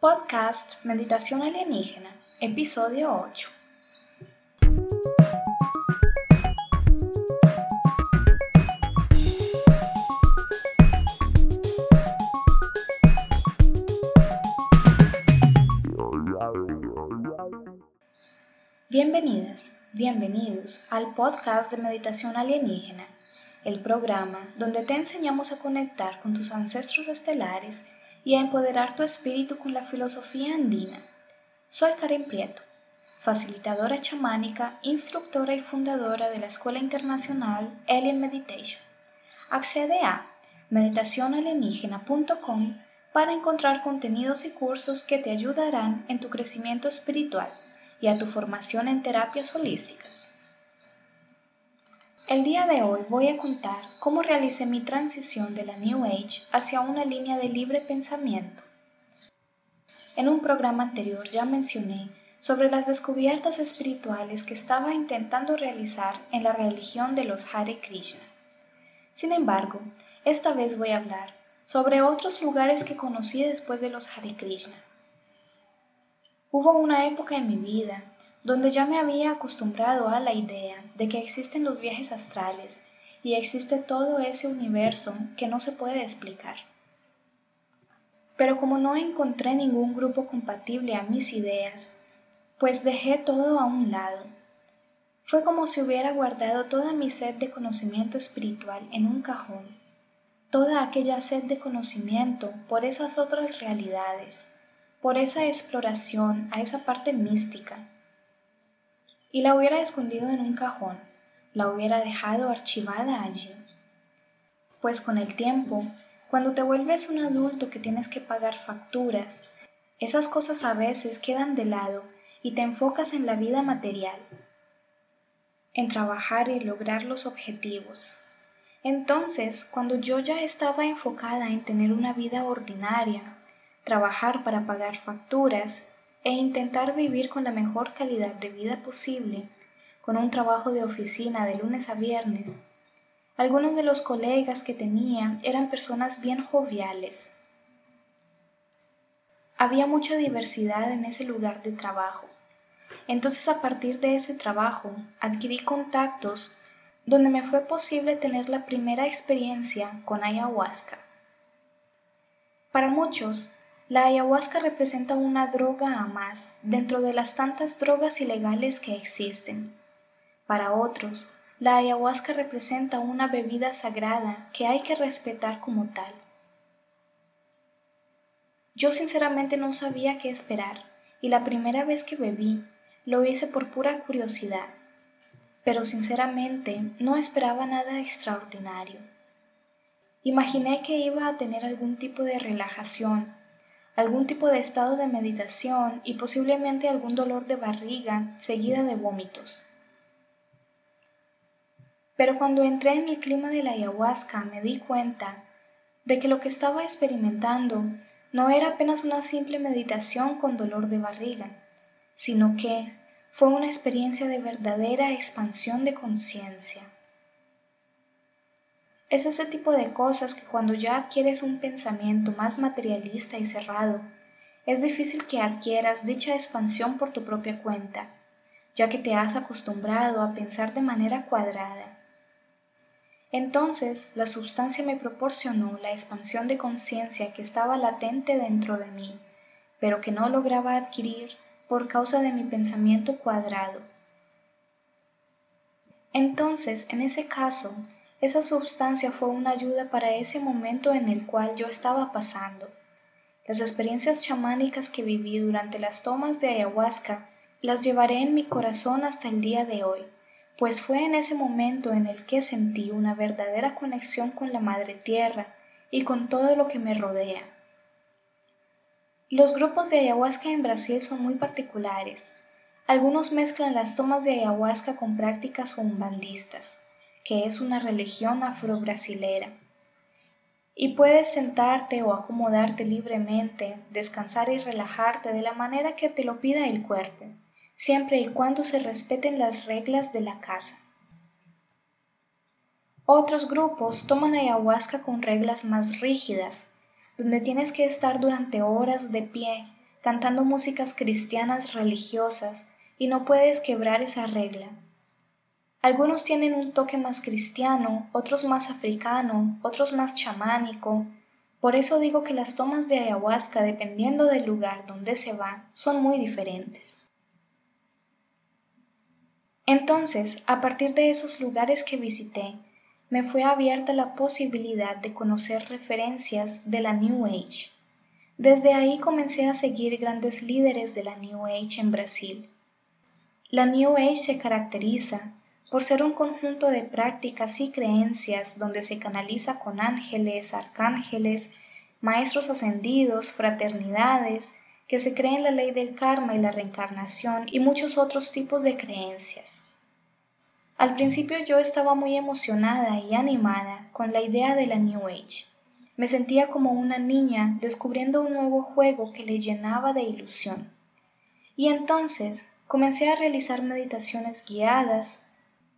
Podcast Meditación Alienígena, episodio 8. Bienvenidas, bienvenidos al podcast de Meditación Alienígena, el programa donde te enseñamos a conectar con tus ancestros estelares y a empoderar tu espíritu con la filosofía andina. Soy Karen Prieto, facilitadora chamánica, instructora y fundadora de la Escuela Internacional Alien Meditation. Accede a meditacionalienígena.com para encontrar contenidos y cursos que te ayudarán en tu crecimiento espiritual y a tu formación en terapias holísticas. El día de hoy voy a contar cómo realicé mi transición de la New Age hacia una línea de libre pensamiento. En un programa anterior ya mencioné sobre las descubiertas espirituales que estaba intentando realizar en la religión de los Hare Krishna. Sin embargo, esta vez voy a hablar sobre otros lugares que conocí después de los Hare Krishna. Hubo una época en mi vida donde ya me había acostumbrado a la idea de que existen los viajes astrales y existe todo ese universo que no se puede explicar. Pero como no encontré ningún grupo compatible a mis ideas, pues dejé todo a un lado. Fue como si hubiera guardado toda mi sed de conocimiento espiritual en un cajón, toda aquella sed de conocimiento por esas otras realidades, por esa exploración a esa parte mística, y la hubiera escondido en un cajón, la hubiera dejado archivada allí. Pues con el tiempo, cuando te vuelves un adulto que tienes que pagar facturas, esas cosas a veces quedan de lado y te enfocas en la vida material, en trabajar y lograr los objetivos. Entonces, cuando yo ya estaba enfocada en tener una vida ordinaria, trabajar para pagar facturas e intentar vivir con la mejor calidad de vida posible, con un trabajo de oficina de lunes a viernes. Algunos de los colegas que tenía eran personas bien joviales. Había mucha diversidad en ese lugar de trabajo. Entonces a partir de ese trabajo adquirí contactos donde me fue posible tener la primera experiencia con ayahuasca. Para muchos, la ayahuasca representa una droga a más dentro de las tantas drogas ilegales que existen. Para otros, la ayahuasca representa una bebida sagrada que hay que respetar como tal. Yo sinceramente no sabía qué esperar y la primera vez que bebí lo hice por pura curiosidad, pero sinceramente no esperaba nada extraordinario. Imaginé que iba a tener algún tipo de relajación algún tipo de estado de meditación y posiblemente algún dolor de barriga seguida de vómitos. Pero cuando entré en el clima de la ayahuasca me di cuenta de que lo que estaba experimentando no era apenas una simple meditación con dolor de barriga, sino que fue una experiencia de verdadera expansión de conciencia. Es ese tipo de cosas que cuando ya adquieres un pensamiento más materialista y cerrado, es difícil que adquieras dicha expansión por tu propia cuenta, ya que te has acostumbrado a pensar de manera cuadrada. Entonces la sustancia me proporcionó la expansión de conciencia que estaba latente dentro de mí, pero que no lograba adquirir por causa de mi pensamiento cuadrado. Entonces, en ese caso, esa sustancia fue una ayuda para ese momento en el cual yo estaba pasando. Las experiencias chamánicas que viví durante las tomas de ayahuasca las llevaré en mi corazón hasta el día de hoy, pues fue en ese momento en el que sentí una verdadera conexión con la Madre Tierra y con todo lo que me rodea. Los grupos de ayahuasca en Brasil son muy particulares. Algunos mezclan las tomas de ayahuasca con prácticas umbandistas que es una religión afro-brasilera. Y puedes sentarte o acomodarte libremente, descansar y relajarte de la manera que te lo pida el cuerpo, siempre y cuando se respeten las reglas de la casa. Otros grupos toman ayahuasca con reglas más rígidas, donde tienes que estar durante horas de pie, cantando músicas cristianas religiosas y no puedes quebrar esa regla. Algunos tienen un toque más cristiano, otros más africano, otros más chamánico. Por eso digo que las tomas de ayahuasca, dependiendo del lugar donde se va, son muy diferentes. Entonces, a partir de esos lugares que visité, me fue abierta la posibilidad de conocer referencias de la New Age. Desde ahí comencé a seguir grandes líderes de la New Age en Brasil. La New Age se caracteriza por ser un conjunto de prácticas y creencias donde se canaliza con ángeles, arcángeles, maestros ascendidos, fraternidades, que se cree en la ley del karma y la reencarnación y muchos otros tipos de creencias. Al principio yo estaba muy emocionada y animada con la idea de la New Age. Me sentía como una niña descubriendo un nuevo juego que le llenaba de ilusión. Y entonces comencé a realizar meditaciones guiadas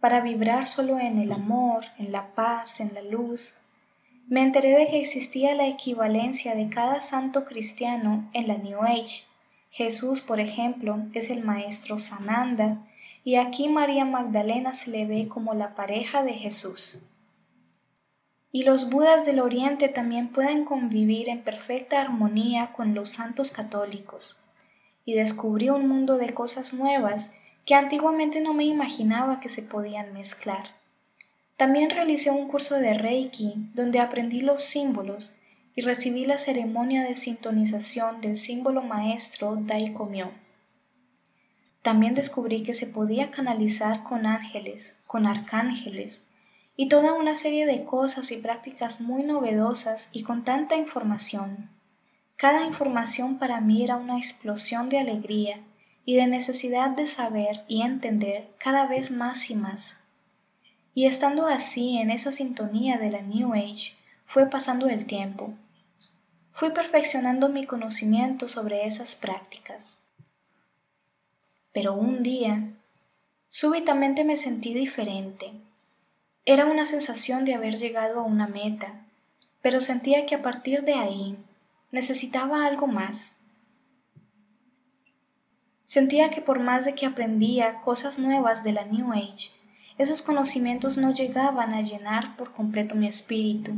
para vibrar solo en el amor, en la paz, en la luz, me enteré de que existía la equivalencia de cada santo cristiano en la New Age. Jesús, por ejemplo, es el maestro Sananda, y aquí María Magdalena se le ve como la pareja de Jesús. Y los Budas del Oriente también pueden convivir en perfecta armonía con los santos católicos. Y descubrí un mundo de cosas nuevas que antiguamente no me imaginaba que se podían mezclar. También realicé un curso de Reiki donde aprendí los símbolos y recibí la ceremonia de sintonización del símbolo maestro Daikomyo. También descubrí que se podía canalizar con ángeles, con arcángeles y toda una serie de cosas y prácticas muy novedosas y con tanta información. Cada información para mí era una explosión de alegría y de necesidad de saber y entender cada vez más y más. Y estando así en esa sintonía de la New Age, fue pasando el tiempo. Fui perfeccionando mi conocimiento sobre esas prácticas. Pero un día, súbitamente me sentí diferente. Era una sensación de haber llegado a una meta, pero sentía que a partir de ahí necesitaba algo más. Sentía que por más de que aprendía cosas nuevas de la New Age, esos conocimientos no llegaban a llenar por completo mi espíritu.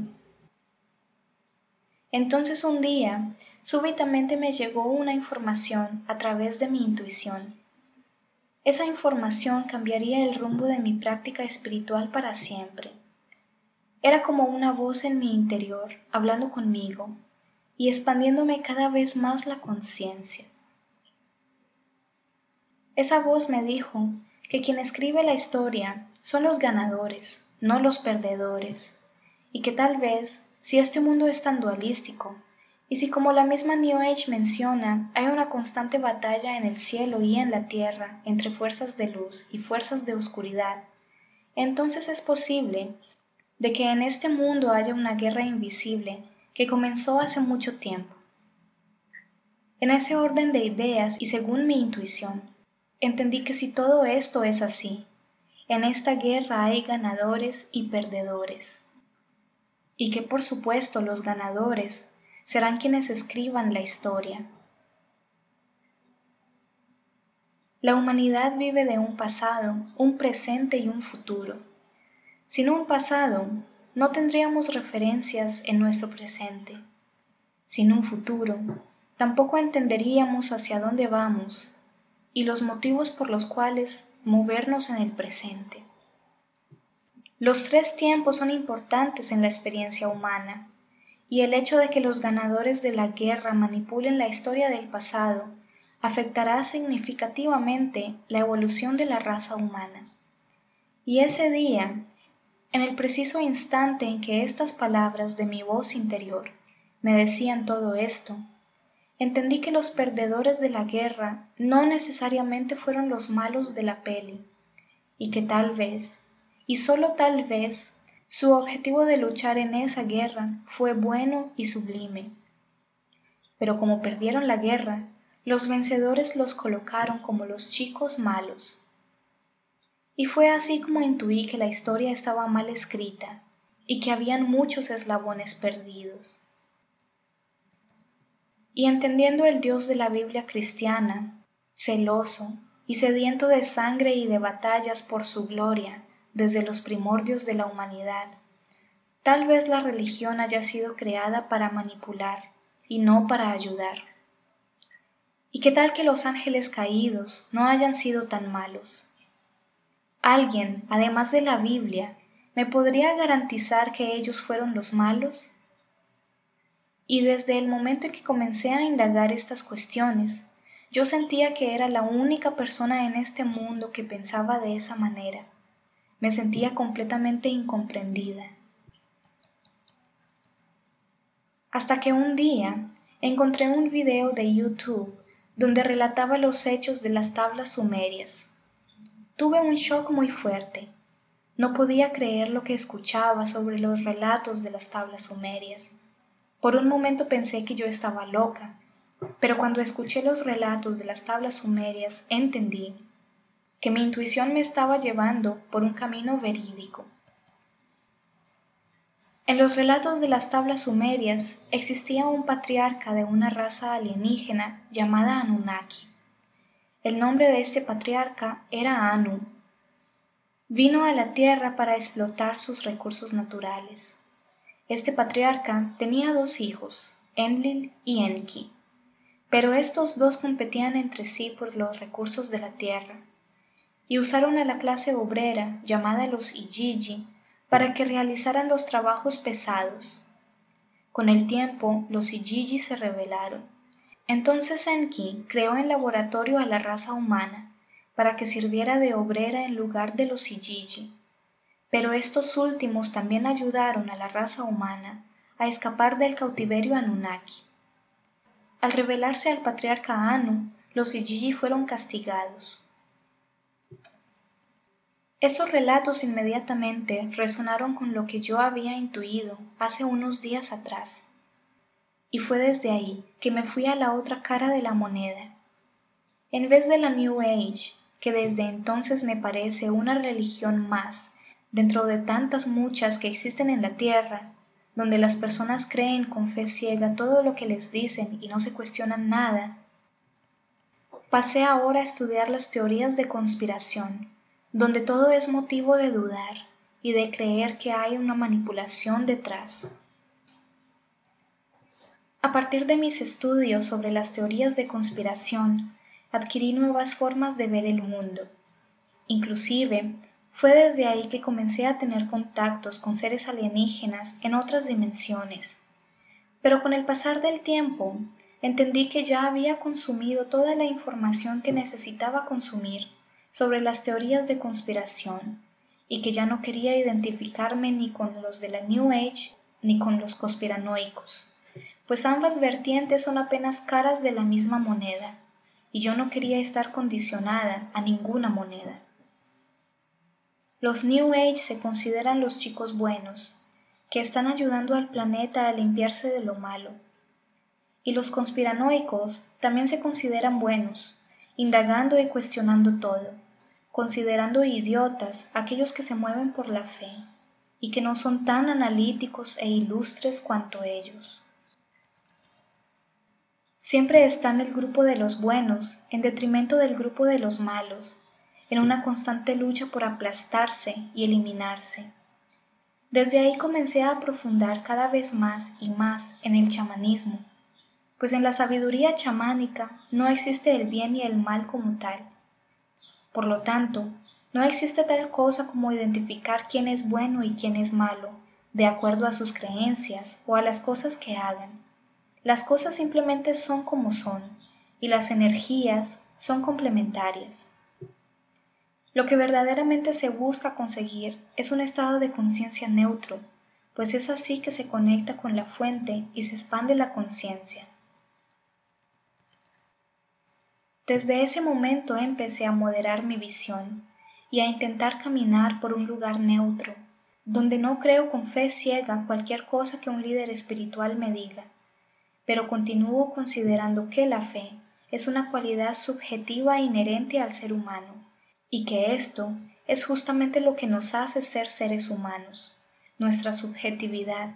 Entonces un día, súbitamente me llegó una información a través de mi intuición. Esa información cambiaría el rumbo de mi práctica espiritual para siempre. Era como una voz en mi interior hablando conmigo y expandiéndome cada vez más la conciencia. Esa voz me dijo que quien escribe la historia son los ganadores, no los perdedores, y que tal vez, si este mundo es tan dualístico, y si como la misma New Age menciona, hay una constante batalla en el cielo y en la tierra entre fuerzas de luz y fuerzas de oscuridad, entonces es posible de que en este mundo haya una guerra invisible que comenzó hace mucho tiempo. En ese orden de ideas y según mi intuición, entendí que si todo esto es así, en esta guerra hay ganadores y perdedores. Y que por supuesto los ganadores serán quienes escriban la historia. La humanidad vive de un pasado, un presente y un futuro. Sin un pasado, no tendríamos referencias en nuestro presente. Sin un futuro, tampoco entenderíamos hacia dónde vamos y los motivos por los cuales movernos en el presente. Los tres tiempos son importantes en la experiencia humana, y el hecho de que los ganadores de la guerra manipulen la historia del pasado afectará significativamente la evolución de la raza humana. Y ese día, en el preciso instante en que estas palabras de mi voz interior me decían todo esto, entendí que los perdedores de la guerra no necesariamente fueron los malos de la peli, y que tal vez, y solo tal vez, su objetivo de luchar en esa guerra fue bueno y sublime. Pero como perdieron la guerra, los vencedores los colocaron como los chicos malos. Y fue así como intuí que la historia estaba mal escrita y que habían muchos eslabones perdidos. Y entendiendo el Dios de la Biblia cristiana, celoso y sediento de sangre y de batallas por su gloria desde los primordios de la humanidad, tal vez la religión haya sido creada para manipular y no para ayudar. ¿Y qué tal que los ángeles caídos no hayan sido tan malos? ¿Alguien, además de la Biblia, me podría garantizar que ellos fueron los malos? Y desde el momento en que comencé a indagar estas cuestiones, yo sentía que era la única persona en este mundo que pensaba de esa manera. Me sentía completamente incomprendida. Hasta que un día encontré un video de YouTube donde relataba los hechos de las tablas sumerias. Tuve un shock muy fuerte. No podía creer lo que escuchaba sobre los relatos de las tablas sumerias. Por un momento pensé que yo estaba loca, pero cuando escuché los relatos de las tablas sumerias entendí que mi intuición me estaba llevando por un camino verídico. En los relatos de las tablas sumerias existía un patriarca de una raza alienígena llamada Anunnaki. El nombre de este patriarca era Anu. Vino a la Tierra para explotar sus recursos naturales. Este patriarca tenía dos hijos, Enlil y Enki, pero estos dos competían entre sí por los recursos de la Tierra, y usaron a la clase obrera llamada los Ijiji para que realizaran los trabajos pesados. Con el tiempo, los Ijiji se rebelaron. Entonces Enki creó en laboratorio a la raza humana para que sirviera de obrera en lugar de los Ijiji. Pero estos últimos también ayudaron a la raza humana a escapar del cautiverio Anunnaki. Al rebelarse al patriarca Anu, los Ijiji fueron castigados. Estos relatos inmediatamente resonaron con lo que yo había intuido hace unos días atrás, y fue desde ahí que me fui a la otra cara de la moneda. En vez de la New Age, que desde entonces me parece una religión más, dentro de tantas muchas que existen en la Tierra, donde las personas creen con fe ciega todo lo que les dicen y no se cuestionan nada, pasé ahora a estudiar las teorías de conspiración donde todo es motivo de dudar y de creer que hay una manipulación detrás. A partir de mis estudios sobre las teorías de conspiración, adquirí nuevas formas de ver el mundo. Inclusive, fue desde ahí que comencé a tener contactos con seres alienígenas en otras dimensiones. Pero con el pasar del tiempo, entendí que ya había consumido toda la información que necesitaba consumir sobre las teorías de conspiración y que ya no quería identificarme ni con los de la New Age ni con los conspiranoicos, pues ambas vertientes son apenas caras de la misma moneda, y yo no quería estar condicionada a ninguna moneda. Los New Age se consideran los chicos buenos, que están ayudando al planeta a limpiarse de lo malo. Y los conspiranoicos también se consideran buenos, indagando y cuestionando todo, considerando idiotas aquellos que se mueven por la fe y que no son tan analíticos e ilustres cuanto ellos. Siempre están el grupo de los buenos en detrimento del grupo de los malos, en una constante lucha por aplastarse y eliminarse. Desde ahí comencé a aprofundar cada vez más y más en el chamanismo, pues en la sabiduría chamánica no existe el bien y el mal como tal, por lo tanto, no existe tal cosa como identificar quién es bueno y quién es malo, de acuerdo a sus creencias o a las cosas que hagan. Las cosas simplemente son como son, y las energías son complementarias. Lo que verdaderamente se busca conseguir es un estado de conciencia neutro, pues es así que se conecta con la fuente y se expande la conciencia. Desde ese momento empecé a moderar mi visión y a intentar caminar por un lugar neutro, donde no creo con fe ciega cualquier cosa que un líder espiritual me diga, pero continúo considerando que la fe es una cualidad subjetiva inherente al ser humano, y que esto es justamente lo que nos hace ser seres humanos, nuestra subjetividad,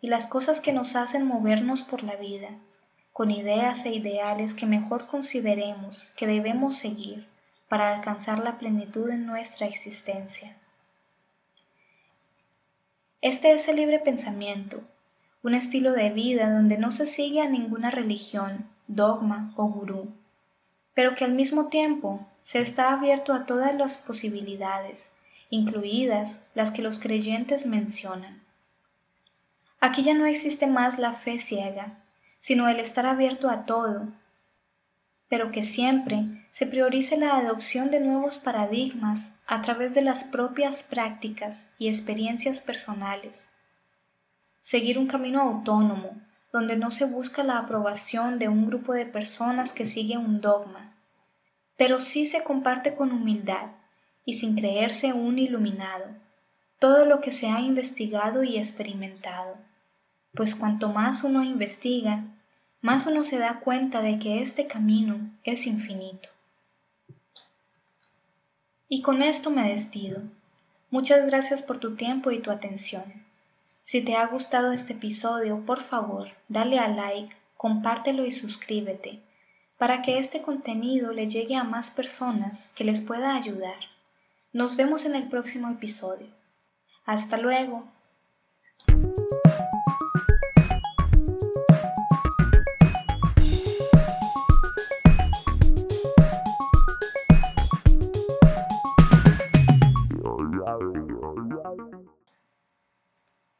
y las cosas que nos hacen movernos por la vida con ideas e ideales que mejor consideremos que debemos seguir para alcanzar la plenitud en nuestra existencia. Este es el libre pensamiento, un estilo de vida donde no se sigue a ninguna religión, dogma o gurú, pero que al mismo tiempo se está abierto a todas las posibilidades, incluidas las que los creyentes mencionan. Aquí ya no existe más la fe ciega, sino el estar abierto a todo, pero que siempre se priorice la adopción de nuevos paradigmas a través de las propias prácticas y experiencias personales. Seguir un camino autónomo, donde no se busca la aprobación de un grupo de personas que sigue un dogma, pero sí se comparte con humildad y sin creerse un iluminado todo lo que se ha investigado y experimentado, pues cuanto más uno investiga, más uno se da cuenta de que este camino es infinito. Y con esto me despido. Muchas gracias por tu tiempo y tu atención. Si te ha gustado este episodio, por favor, dale a like, compártelo y suscríbete, para que este contenido le llegue a más personas que les pueda ayudar. Nos vemos en el próximo episodio. Hasta luego.